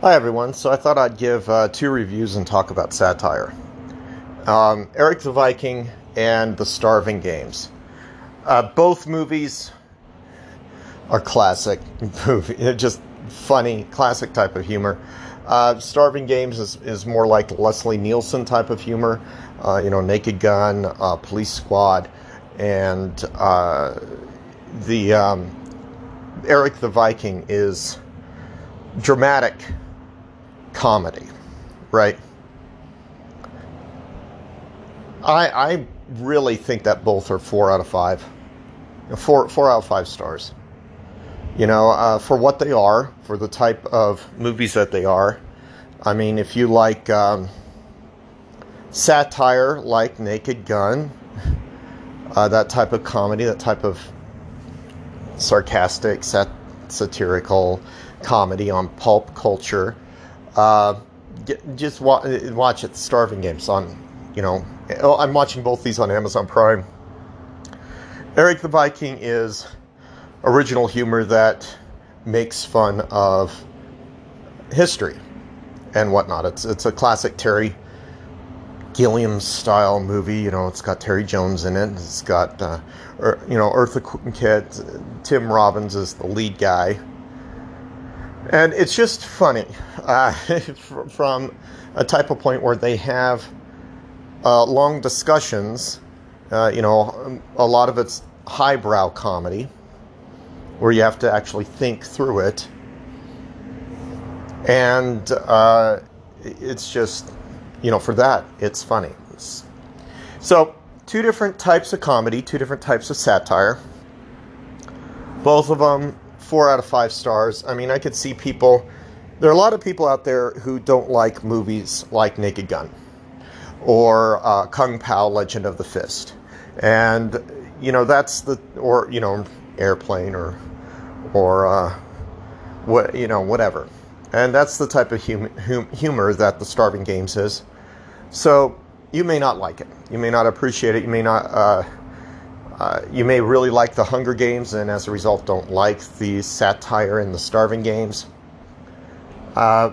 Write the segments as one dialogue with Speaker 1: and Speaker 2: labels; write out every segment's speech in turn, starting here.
Speaker 1: Hi, everyone. So I thought I'd give uh, two reviews and talk about satire um, Erik the Viking and The Starving Games. Uh, both movies are classic movie, just funny, classic type of humor. Uh, Starving Games is, is more like Leslie Nielsen type of humor, uh, you know, Naked Gun, uh, Police Squad, and uh, the um, Erik the Viking is dramatic comedy, right? I I really think that both are four out of five, four four out of five stars. You know, uh, for what they are, for the type of movies that they are. I mean, if you like um, satire, like Naked Gun, uh, that type of comedy, that type of sarcastic, sat- satirical comedy on pulp culture. Uh, get, just wa- watch it, Starving Games on, you know, oh, I'm watching both these on Amazon Prime. Eric the Viking is original humor that makes fun of history and whatnot. It's it's a classic Terry Gilliam style movie. You know, it's got Terry Jones in it. It's got, uh, er, you know, Eartha Kitt. Tim Robbins is the lead guy. And it's just funny uh, from a type of point where they have uh, long discussions. Uh, you know, a lot of it's highbrow comedy where you have to actually think through it. And uh, it's just you know, for that, it's funny. So, two different types of comedy, two different types of satire. Both of them, four out of five stars. I mean, I could see people, there are a lot of people out there who don't like movies like Naked Gun or uh, Kung Pao Legend of the Fist. And, you know, that's the, or, you know, Airplane or, or, uh, what, you know, whatever. And that's the type of hum- hum- humor that the Starving Games is. So you may not like it. You may not appreciate it. You may not. Uh, uh, you may really like the Hunger Games, and as a result, don't like the satire in the Starving Games. Uh,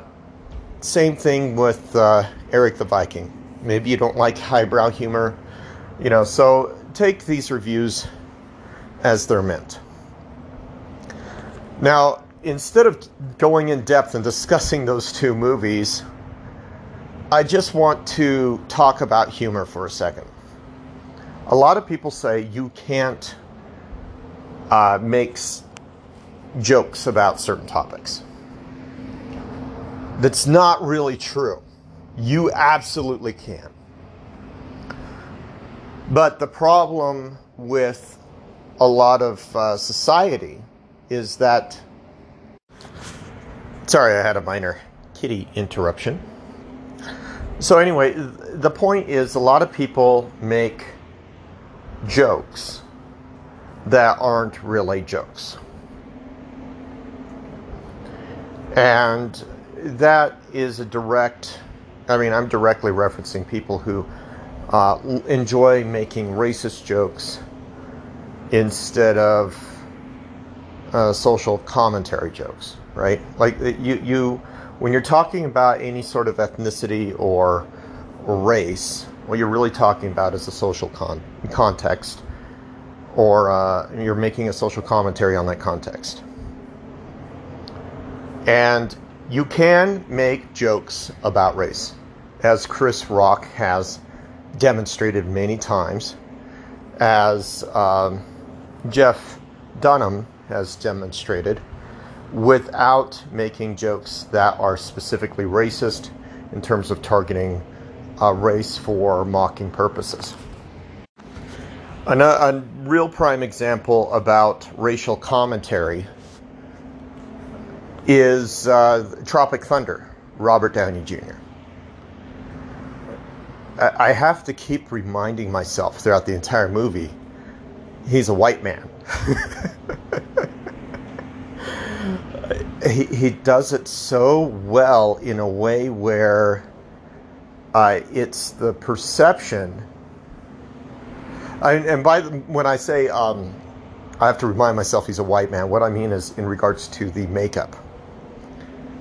Speaker 1: same thing with uh, Erik the Viking. Maybe you don't like highbrow humor, you know. So take these reviews as they're meant. Now, instead of going in depth and discussing those two movies, I just want to talk about humor for a second. A lot of people say you can't uh, make jokes about certain topics. That's not really true. You absolutely can. But the problem with a lot of uh, society is that. Sorry, I had a minor kitty interruption. So, anyway, the point is a lot of people make jokes that aren't really jokes. And that is a direct, I mean, I'm directly referencing people who uh, enjoy making racist jokes instead of uh, social commentary jokes, right? Like you, you, when you're talking about any sort of ethnicity or race, what you're really talking about is a social con- context, or uh, you're making a social commentary on that context. And you can make jokes about race, as Chris Rock has demonstrated many times, as um, Jeff Dunham has demonstrated, without making jokes that are specifically racist in terms of targeting uh, race for mocking purposes. A, a real prime example about racial commentary is uh, Tropic Thunder, Robert Downey Jr. I have to keep reminding myself throughout the entire movie he's a white man. he, he does it so well in a way where uh, it's the perception. I, and by the, when I say um, I have to remind myself he's a white man, what I mean is in regards to the makeup.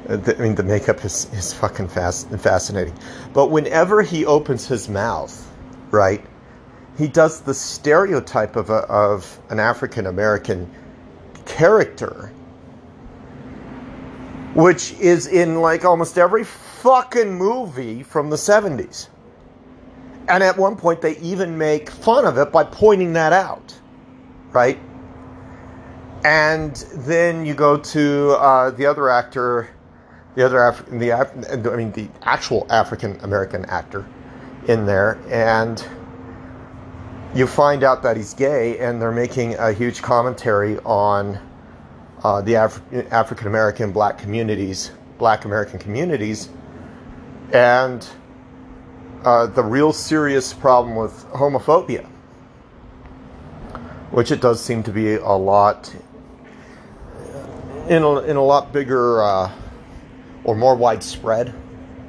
Speaker 1: I mean, the makeup is, is fucking fast, fascinating. But whenever he opens his mouth, right, he does the stereotype of, a, of an African American character, which is in like almost every fucking movie from the 70s. And at one point, they even make fun of it by pointing that out, right? And then you go to uh, the other actor the other Af- the Af- I mean the actual African American actor in there, and you find out that he's gay, and they're making a huge commentary on uh, the Af- African American Black communities, Black American communities, and uh, the real serious problem with homophobia, which it does seem to be a lot in a, in a lot bigger. Uh, or more widespread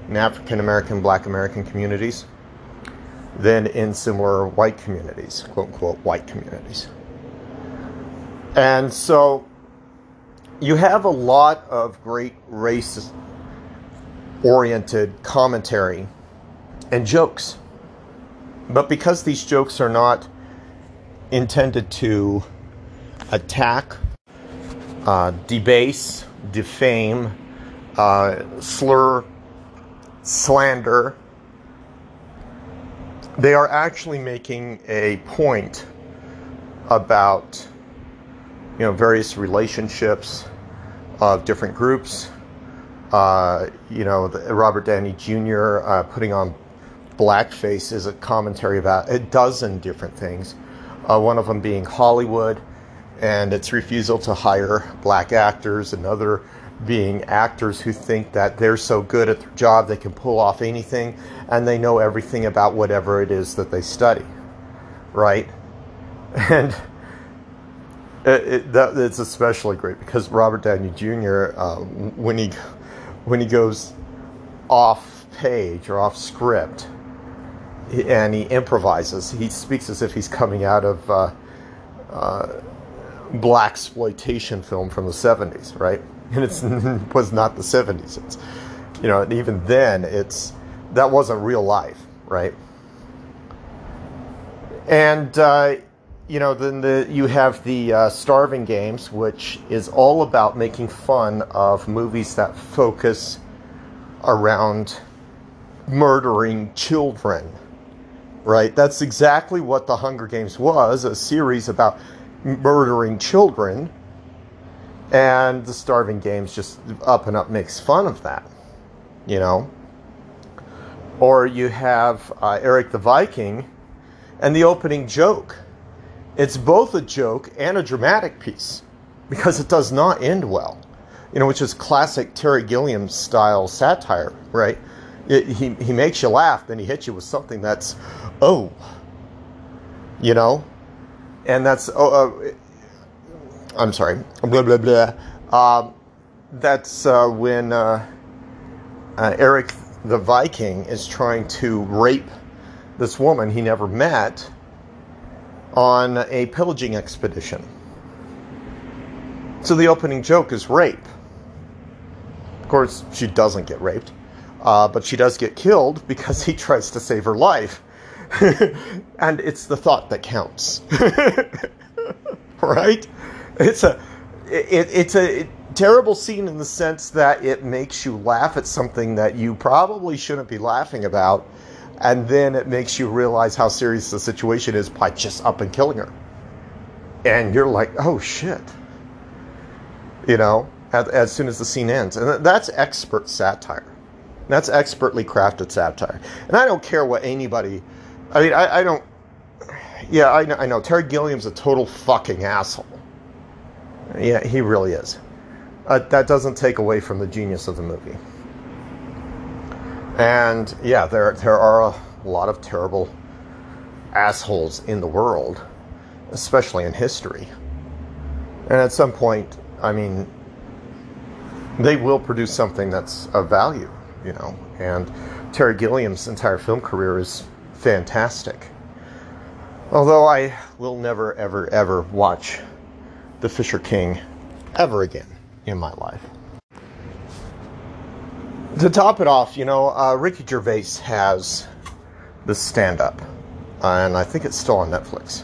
Speaker 1: in African American, Black American communities than in similar white communities, quote unquote, white communities. And so you have a lot of great race oriented commentary and jokes. But because these jokes are not intended to attack, uh, debase, defame, uh, slur, slander. They are actually making a point about you know various relationships of different groups. Uh, you know, Robert Downey Jr. Uh, putting on blackface is a commentary about a dozen different things. Uh, one of them being Hollywood and its refusal to hire black actors. Another being actors who think that they're so good at their job they can pull off anything and they know everything about whatever it is that they study, right? And it, it, that, it's especially great because Robert Downey Jr. Uh, when he when he goes off page or off script and he improvises, he speaks as if he's coming out of uh, uh, black exploitation film from the '70s, right? and it was not the 70s. It's, you know, and even then, it's that wasn't real life, right? And uh, you know, then the you have the uh, Starving Games, which is all about making fun of movies that focus around murdering children. Right? That's exactly what the Hunger Games was—a series about murdering children and the Starving Games just up and up makes fun of that, you know. Or you have uh, Erik the Viking and the opening joke. It's both a joke and a dramatic piece because it does not end well, you know, which is classic Terry Gilliam style satire, right? It, he, he makes you laugh, then he hits you with something that's, oh, you know? And that's, oh, uh, I'm sorry, blah, blah, blah. Uh, that's uh, when uh, uh, Erik the Viking is trying to rape this woman he never met on a pillaging expedition. So the opening joke is rape. Of course, she doesn't get raped, uh, but she does get killed because he tries to save her life. and it's the thought that counts. right? It's a it, it's a terrible scene in the sense that it makes you laugh at something that you probably shouldn't be laughing about, and then it makes you realize how serious the situation is by just up and killing her. And you're like, oh shit. You know, as, as soon as the scene ends. And that's expert satire. That's expertly crafted satire. And I don't care what anybody. I mean, I, I don't. Yeah, I know, I know. Terry Gilliam's a total fucking asshole. Yeah, he really is. Uh, that doesn't take away from the genius of the movie. And yeah, there there are a lot of terrible assholes in the world, especially in history. And at some point, I mean, they will produce something that's of value, you know. And Terry Gilliam's entire film career is fantastic. Although I will never, ever, ever watch The Fisher King ever again in my life. To top it off, you know, uh, Ricky Gervais has the stand up, and I think it's still on Netflix.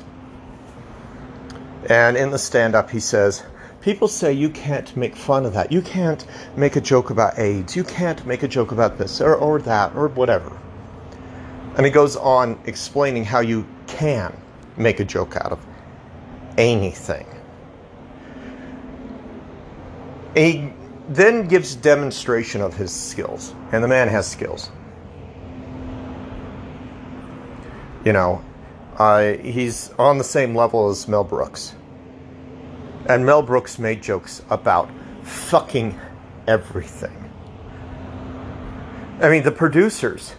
Speaker 1: And in the stand up, he says, People say you can't make fun of that. You can't make a joke about AIDS. You can't make a joke about this or, or that or whatever. And he goes on explaining how you can make a joke out of anything. He then gives demonstration of his skills, and the man has skills. You know, uh, he's on the same level as Mel Brooks. And Mel Brooks made jokes about fucking everything. I mean, the producers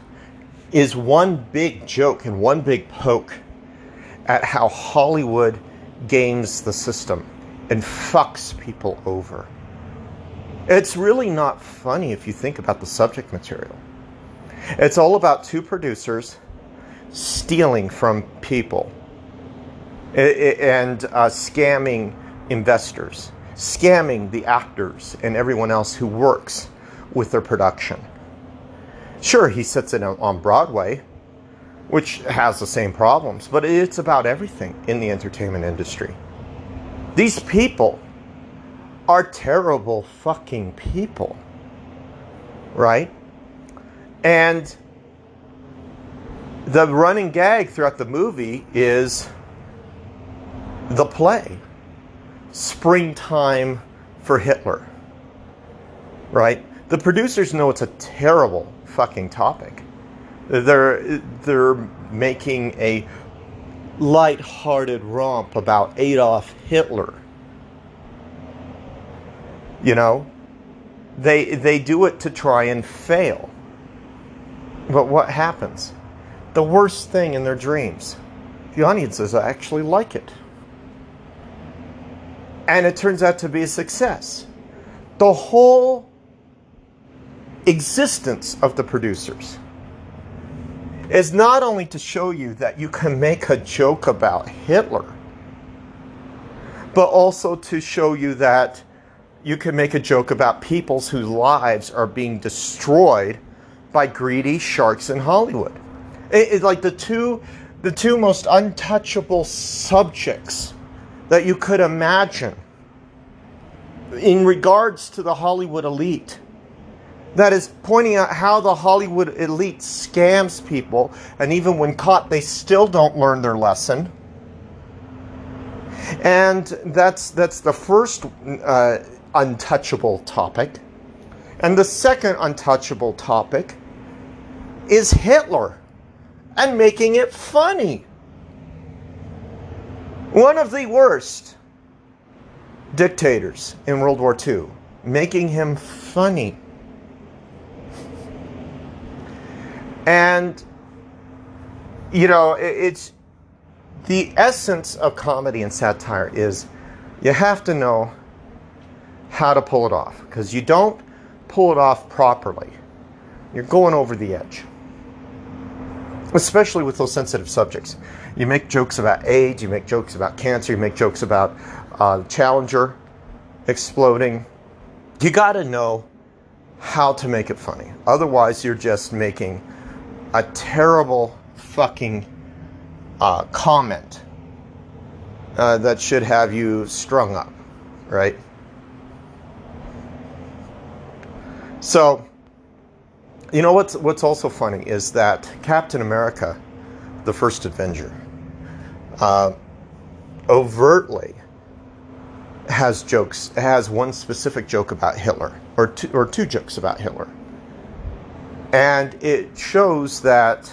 Speaker 1: is one big joke and one big poke at how Hollywood games the system and fucks people over. It's really not funny if you think about the subject material. It's all about two producers stealing from people and uh, scamming investors, scamming the actors and everyone else who works with their production. Sure, he sits it on Broadway, which has the same problems, but it's about everything in the entertainment industry. These people are terrible fucking people, right? And the running gag throughout the movie is the play springtime for Hitler. Right? The producers know it's a terrible fucking topic. They're they're making a light-hearted romp about Adolf Hitler. You know, they they do it to try and fail. But what happens? The worst thing in their dreams. The audiences actually like it and it turns out to be a success. The whole existence of the producers is not only to show you that you can make a joke about Hitler, but also to show you that you can make a joke about peoples whose lives are being destroyed by greedy sharks in Hollywood. It's like the two, the two most untouchable subjects that you could imagine in regards to the Hollywood elite. That is pointing out how the Hollywood elite scams people, and even when caught, they still don't learn their lesson. And that's that's the first uh, untouchable topic, and the second untouchable topic is Hitler and making it funny. One of the worst dictators in World War II, making him funny. And, you know, it's the essence of comedy and satire is you have to know how to pull it off because you don't pull it off properly. You're going over the edge, especially with those sensitive subjects. You make jokes about AIDS, you make jokes about cancer, you make jokes about uh, Challenger exploding. You got to know how to make it funny. Otherwise, you're just making a terrible fucking uh, comment uh, that should have you strung up, right? So, you know what's what's also funny is that Captain America, the first Avenger, uh, overtly has jokes, has one specific joke about Hitler, or two, or two jokes about Hitler. And it shows that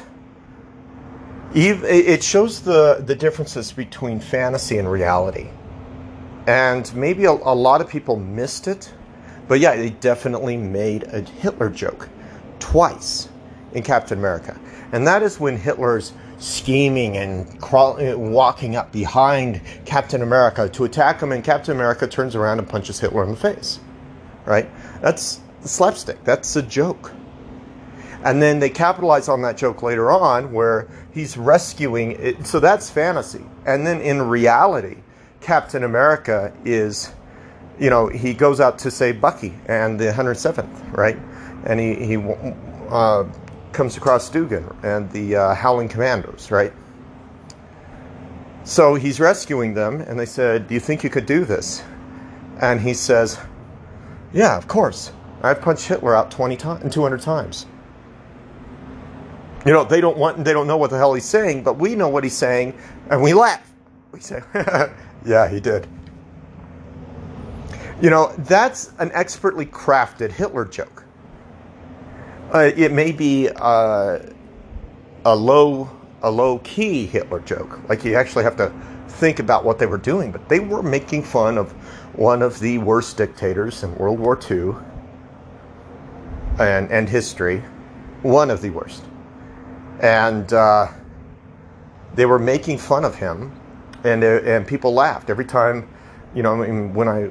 Speaker 1: it shows the, the differences between fantasy and reality. And maybe a, a lot of people missed it, but yeah, they definitely made a Hitler joke twice in Captain America. And that is when Hitler's scheming and crawling, uh, walking up behind Captain America to attack him, and Captain America turns around and punches Hitler in the face. Right? That's slapstick. That's a joke. And then they capitalize on that joke later on where he's rescuing it. So that's fantasy. And then in reality, Captain America is, you know, he goes out to say Bucky and the 107th, right? and he he uh, comes across Dugan and the uh, Howling Commandos, right? So he's rescuing them, and they said, "Do you think you could do this?" And he says, "Yeah, of course. I've punched Hitler out 20 times, 200 times." You know, they don't want, they don't know what the hell he's saying, but we know what he's saying, and we laugh. We say, "Yeah, he did." You know, that's an expertly crafted Hitler joke. Uh, it may be uh, a low a low key Hitler joke. Like you actually have to think about what they were doing, but they were making fun of one of the worst dictators in World War II and and history, one of the worst, and uh, they were making fun of him, and uh, and people laughed every time. You know, I mean, when I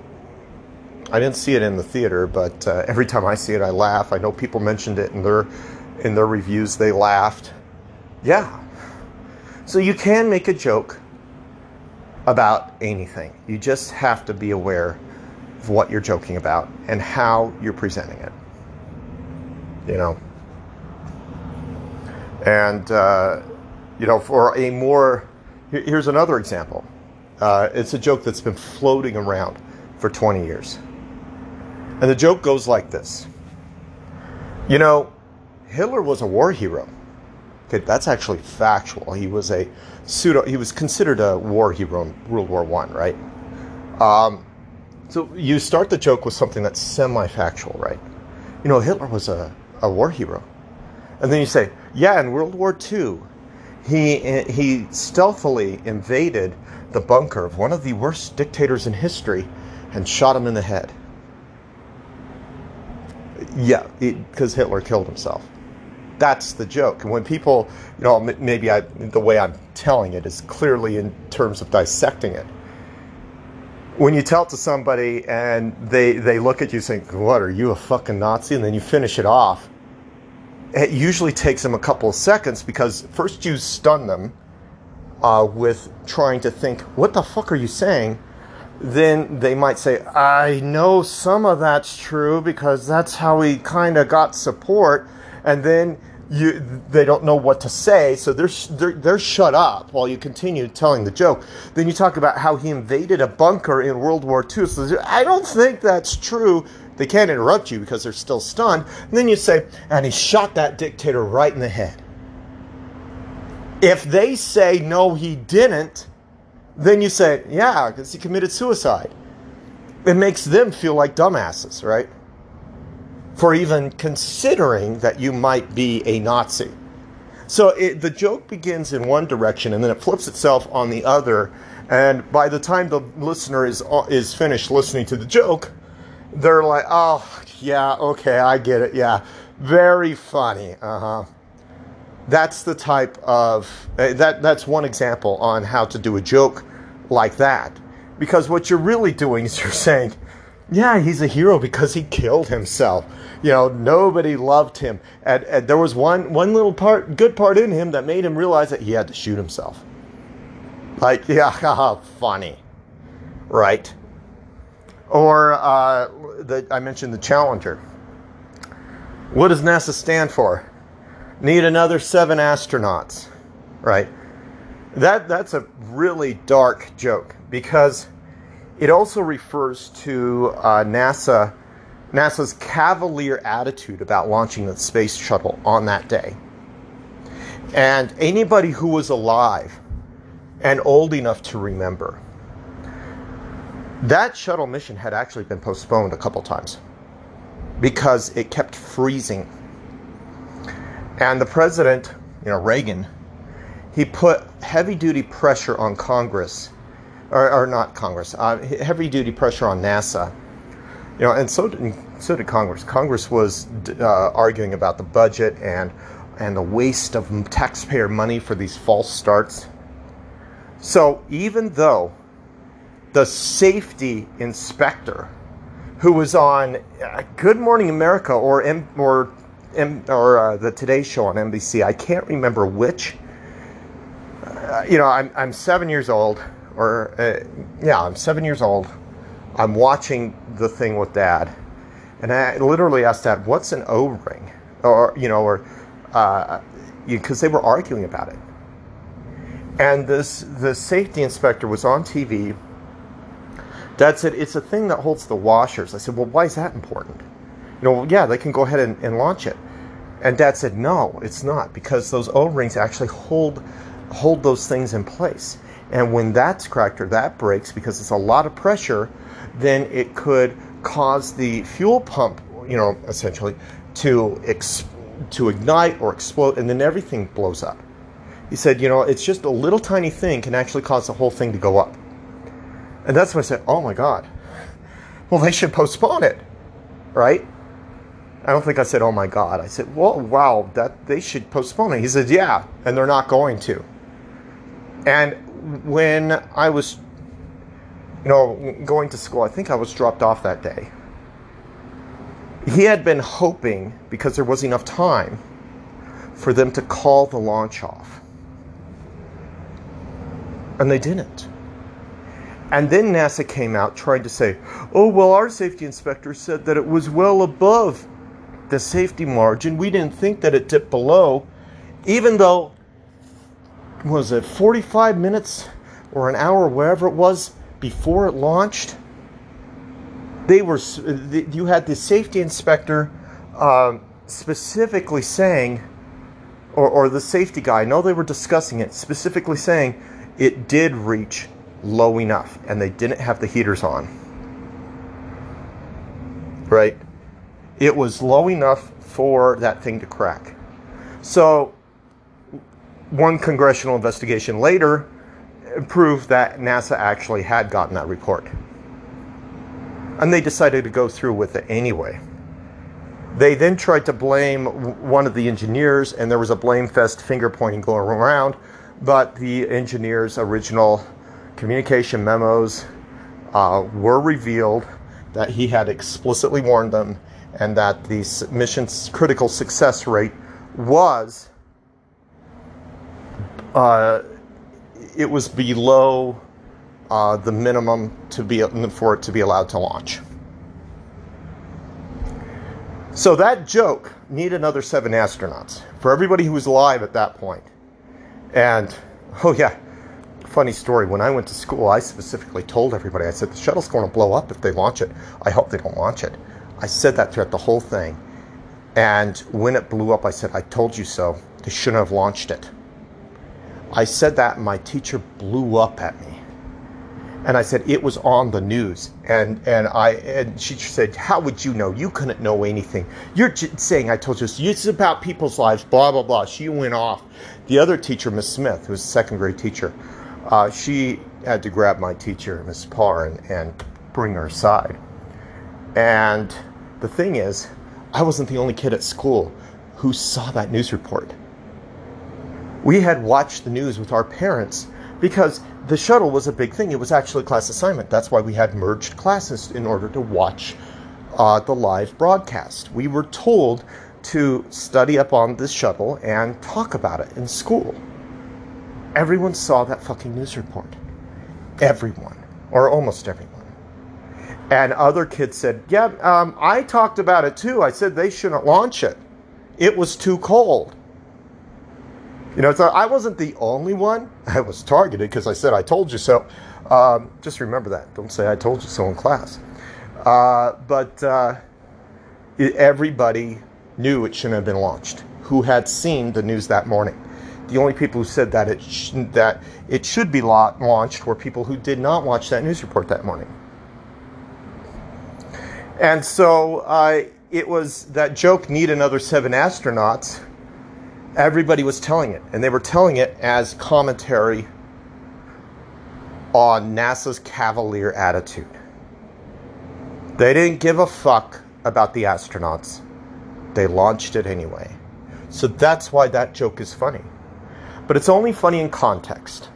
Speaker 1: I didn't see it in the theater, but uh, every time I see it, I laugh. I know people mentioned it in their in their reviews. They laughed. Yeah. So you can make a joke about anything. You just have to be aware of what you're joking about and how you're presenting it. You know. And uh, you know, for a more here's another example. Uh, it's a joke that's been floating around for 20 years. And the joke goes like this You know, Hitler was a war hero. Okay, that's actually factual. He was a pseudo. He was considered a war hero in World War One, right? Um, so you start the joke with something that's semi-factual, right? You know, Hitler was a, a war hero, and then you say, yeah, in World War Two, he he stealthily invaded the bunker of one of the worst dictators in history and shot him in the head. Yeah, because Hitler killed himself. That's the joke. And when people, you know, maybe I, the way I'm telling it is clearly in terms of dissecting it. When you tell it to somebody and they, they look at you saying, What, are you a fucking Nazi? And then you finish it off, it usually takes them a couple of seconds because first you stun them uh, with trying to think, What the fuck are you saying? Then they might say, I know some of that's true because that's how we kind of got support. And then you, they don't know what to say, so they're, they're, they're shut up while you continue telling the joke. Then you talk about how he invaded a bunker in World War II. So I don't think that's true. They can't interrupt you because they're still stunned. And then you say, and he shot that dictator right in the head. If they say, no, he didn't, then you say, yeah, because he committed suicide. It makes them feel like dumbasses, right? For even considering that you might be a Nazi. So it, the joke begins in one direction and then it flips itself on the other. And by the time the listener is, is finished listening to the joke, they're like, oh, yeah, okay, I get it. Yeah, very funny. Uh huh that's the type of uh, that that's one example on how to do a joke like that. Because what you're really doing is you're saying yeah he's a hero because he killed himself. You know nobody loved him. And, and there was one one little part good part in him that made him realize that he had to shoot himself. Like yeah funny. Right? Or uh, the, i mentioned the challenger. What does nasa stand for? Need another seven astronauts, right? That that's a really dark joke because it also refers to uh, NASA NASA's cavalier attitude about launching the space shuttle on that day. And anybody who was alive and old enough to remember, that shuttle mission had actually been postponed a couple times because it kept freezing and the president, you know, Reagan, he put heavy duty pressure on Congress, or, or not Congress, uh, heavy duty pressure on NASA. You know, and so did, so did Congress. Congress was uh, arguing about the budget and and the waste of taxpayer money for these false starts. So even though the safety inspector, who was on uh, Good Morning America or M- or M- or uh, the Today Show on NBC. I can't remember which. You know, I'm I'm seven years old, or uh, yeah, I'm seven years old. I'm watching the thing with Dad, And I literally asked Dad, "What's an O-ring?" Or you know, or because uh, they were arguing about it. And this the safety inspector was on TV. Dad said, "It's a thing that holds the washers." I said, "Well, why is that important?" You know, yeah, they can go ahead and, and launch it. And Dad said, "No, it's not because those O-rings actually hold hold those things in place." And when that's cracked or that breaks because it's a lot of pressure, then it could cause the fuel pump, you know, essentially to ex- to ignite or explode, and then everything blows up. He said, you know, it's just a little tiny thing can actually cause the whole thing to go up. And that's when I said, oh my God. Well, they should postpone it, right? I don't think I said, oh my God. I said, well, wow, that they should postpone it. He said, yeah, and they're not going to. And when I was, you know, going to school, I think I was dropped off that day. He had been hoping, because there was enough time, for them to call the launch off. And they didn't. And then NASA came out trying to say, oh, well, our safety inspector said that it was well above the safety margin. We didn't think that it dipped below, even though was it 45 minutes or an hour, wherever it was, before it launched? They were. You had the safety inspector um, specifically saying, or, or the safety guy. I know they were discussing it, specifically saying it did reach low enough, and they didn't have the heaters on. Right? It was low enough for that thing to crack. So one congressional investigation later proved that NASA actually had gotten that report. And they decided to go through with it anyway. They then tried to blame one of the engineers, and there was a blame fest finger pointing going around. But the engineer's original communication memos uh, were revealed that he had explicitly warned them and that the mission's critical success rate was uh, it was below uh, the minimum to be for it to be allowed to launch. So that joke need another seven astronauts for everybody who was alive at that point. And oh yeah, funny story. When I went to school, I specifically told everybody. I said the shuttle's going to blow up if they launch it. I hope they don't launch it. I said that throughout the whole thing. And when it blew up, I said, I told you so. They shouldn't have launched it. I said that, and my teacher blew up at me. And I said it was on the news, and and I and she said, "How would you know? You couldn't know anything. You're saying I told you it's about people's lives." Blah blah blah. She went off. The other teacher, Miss Smith, who was a second grade teacher, uh, she had to grab my teacher, Miss Parr, and, and bring her aside. And the thing is, I wasn't the only kid at school who saw that news report we had watched the news with our parents because the shuttle was a big thing. It was actually a class assignment. That's why we had merged classes in order to watch uh, the live broadcast. We were told to study up on this shuttle and talk about it in school. Everyone saw that fucking news report. Everyone, or almost everyone. And other kids said, Yeah, um, I talked about it too. I said they shouldn't launch it. It was too cold. You know, so I wasn't the only one. I was targeted because I said I told you so. Um, just remember that. Don't say I told you so in class. Uh, but uh, everybody knew it shouldn't have been launched. Who had seen the news that morning? The only people who said that it sh- that it should be launched were people who did not watch that news report that morning. And so uh, it was that joke. Need another seven astronauts everybody was telling it, and they were telling it as commentary on NASA's cavalier attitude. They didn't give a fuck about the astronauts. They launched it anyway. So that's why that joke is funny. But it's only funny in context.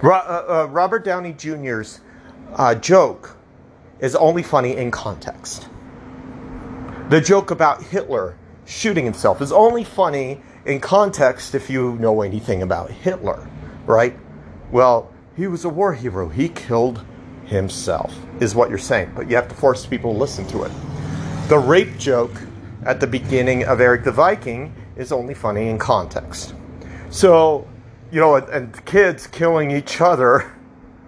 Speaker 1: Ro- uh, uh, Robert Downey Jr.'s uh, joke is only funny in context. The joke about Hitler shooting himself is only funny in context if you know anything about Hitler, right? Well, he was a war hero. He killed himself, is what you're saying. But you have to force people to listen to it. the rape joke at the beginning of Eric the Viking is only funny in context. So, you know, and, and kids killing each other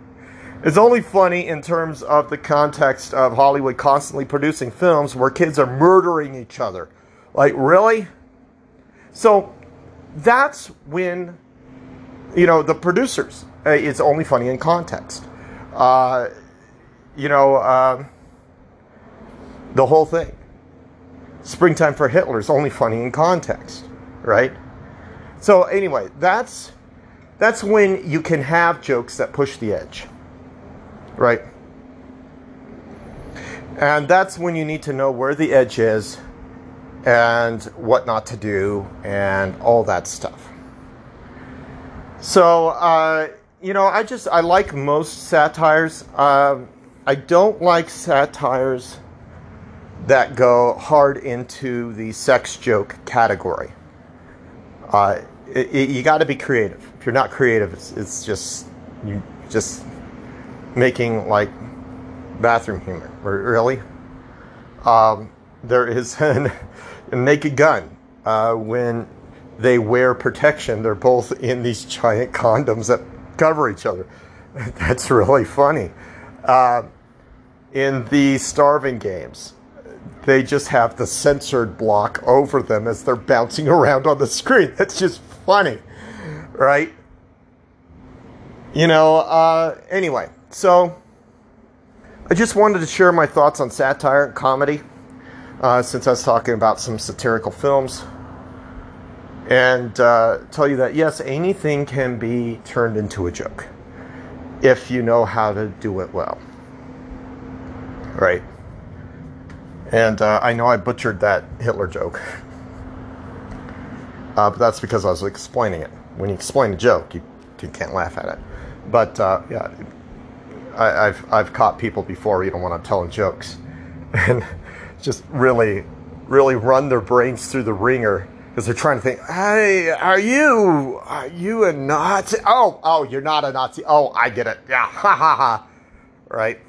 Speaker 1: is only funny in terms of the context of Hollywood constantly producing films where kids are murdering each other. Like, really? So, that's when, you know, the producers, uh, it's only funny in context. Uh, you know, um, the whole thing. Springtime for Hitler is only funny in context, right? So anyway, that's that's when you can have jokes that push the edge. Right? And that's when you need to know where the edge is and what not to do and all that stuff. So, uh, you know, I just, I like most satires. Um, I don't like satires that go hard into the sex joke category. Uh, it, it, you got to be creative. If you're not creative, it's, it's just you just making like bathroom humor. Really, um, there is an, naked gun uh, when they wear protection. They're both in these giant condoms that cover each other. That's really funny. Uh, in the starving games, they just have the censored block over them as they're bouncing around on the screen. That's just funny, right? You know, uh, anyway, so I just wanted to share my thoughts on satire and comedy uh, since I was talking about some satirical films. And uh, tell you that yes, anything can be turned into a joke if you know how to do it well. Right? And uh, I know I butchered that Hitler joke. Uh, but that's because I was explaining it. When you explain a joke, you, you can't laugh at it. But uh, yeah, I, have I've caught people before even when I'm telling jokes, and just really, really run their brains through the ringer because they're trying to think, hey, are you are you a Nazi? Oh, oh, you're not a Nazi. Oh, I get it. Yeah, ha ha ha. Right.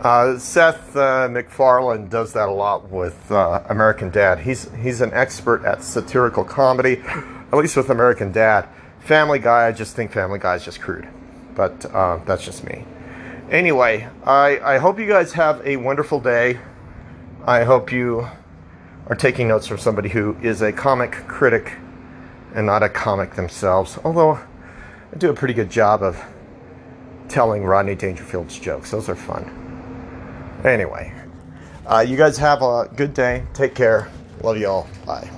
Speaker 1: Uh, Seth uh, MacFarlane does that a lot with uh, American Dad. He's he's an expert at satirical comedy, at least with American Dad. Family Guy, I just think Family Guy is just crude, but uh, that's just me. Anyway, I I hope you guys have a wonderful day. I hope you are taking notes from somebody who is a comic critic and not a comic themselves. Although I do a pretty good job of telling Rodney Dangerfield's jokes. Those are fun. Anyway, uh, you guys have a good day. Take care. Love you all. Bye.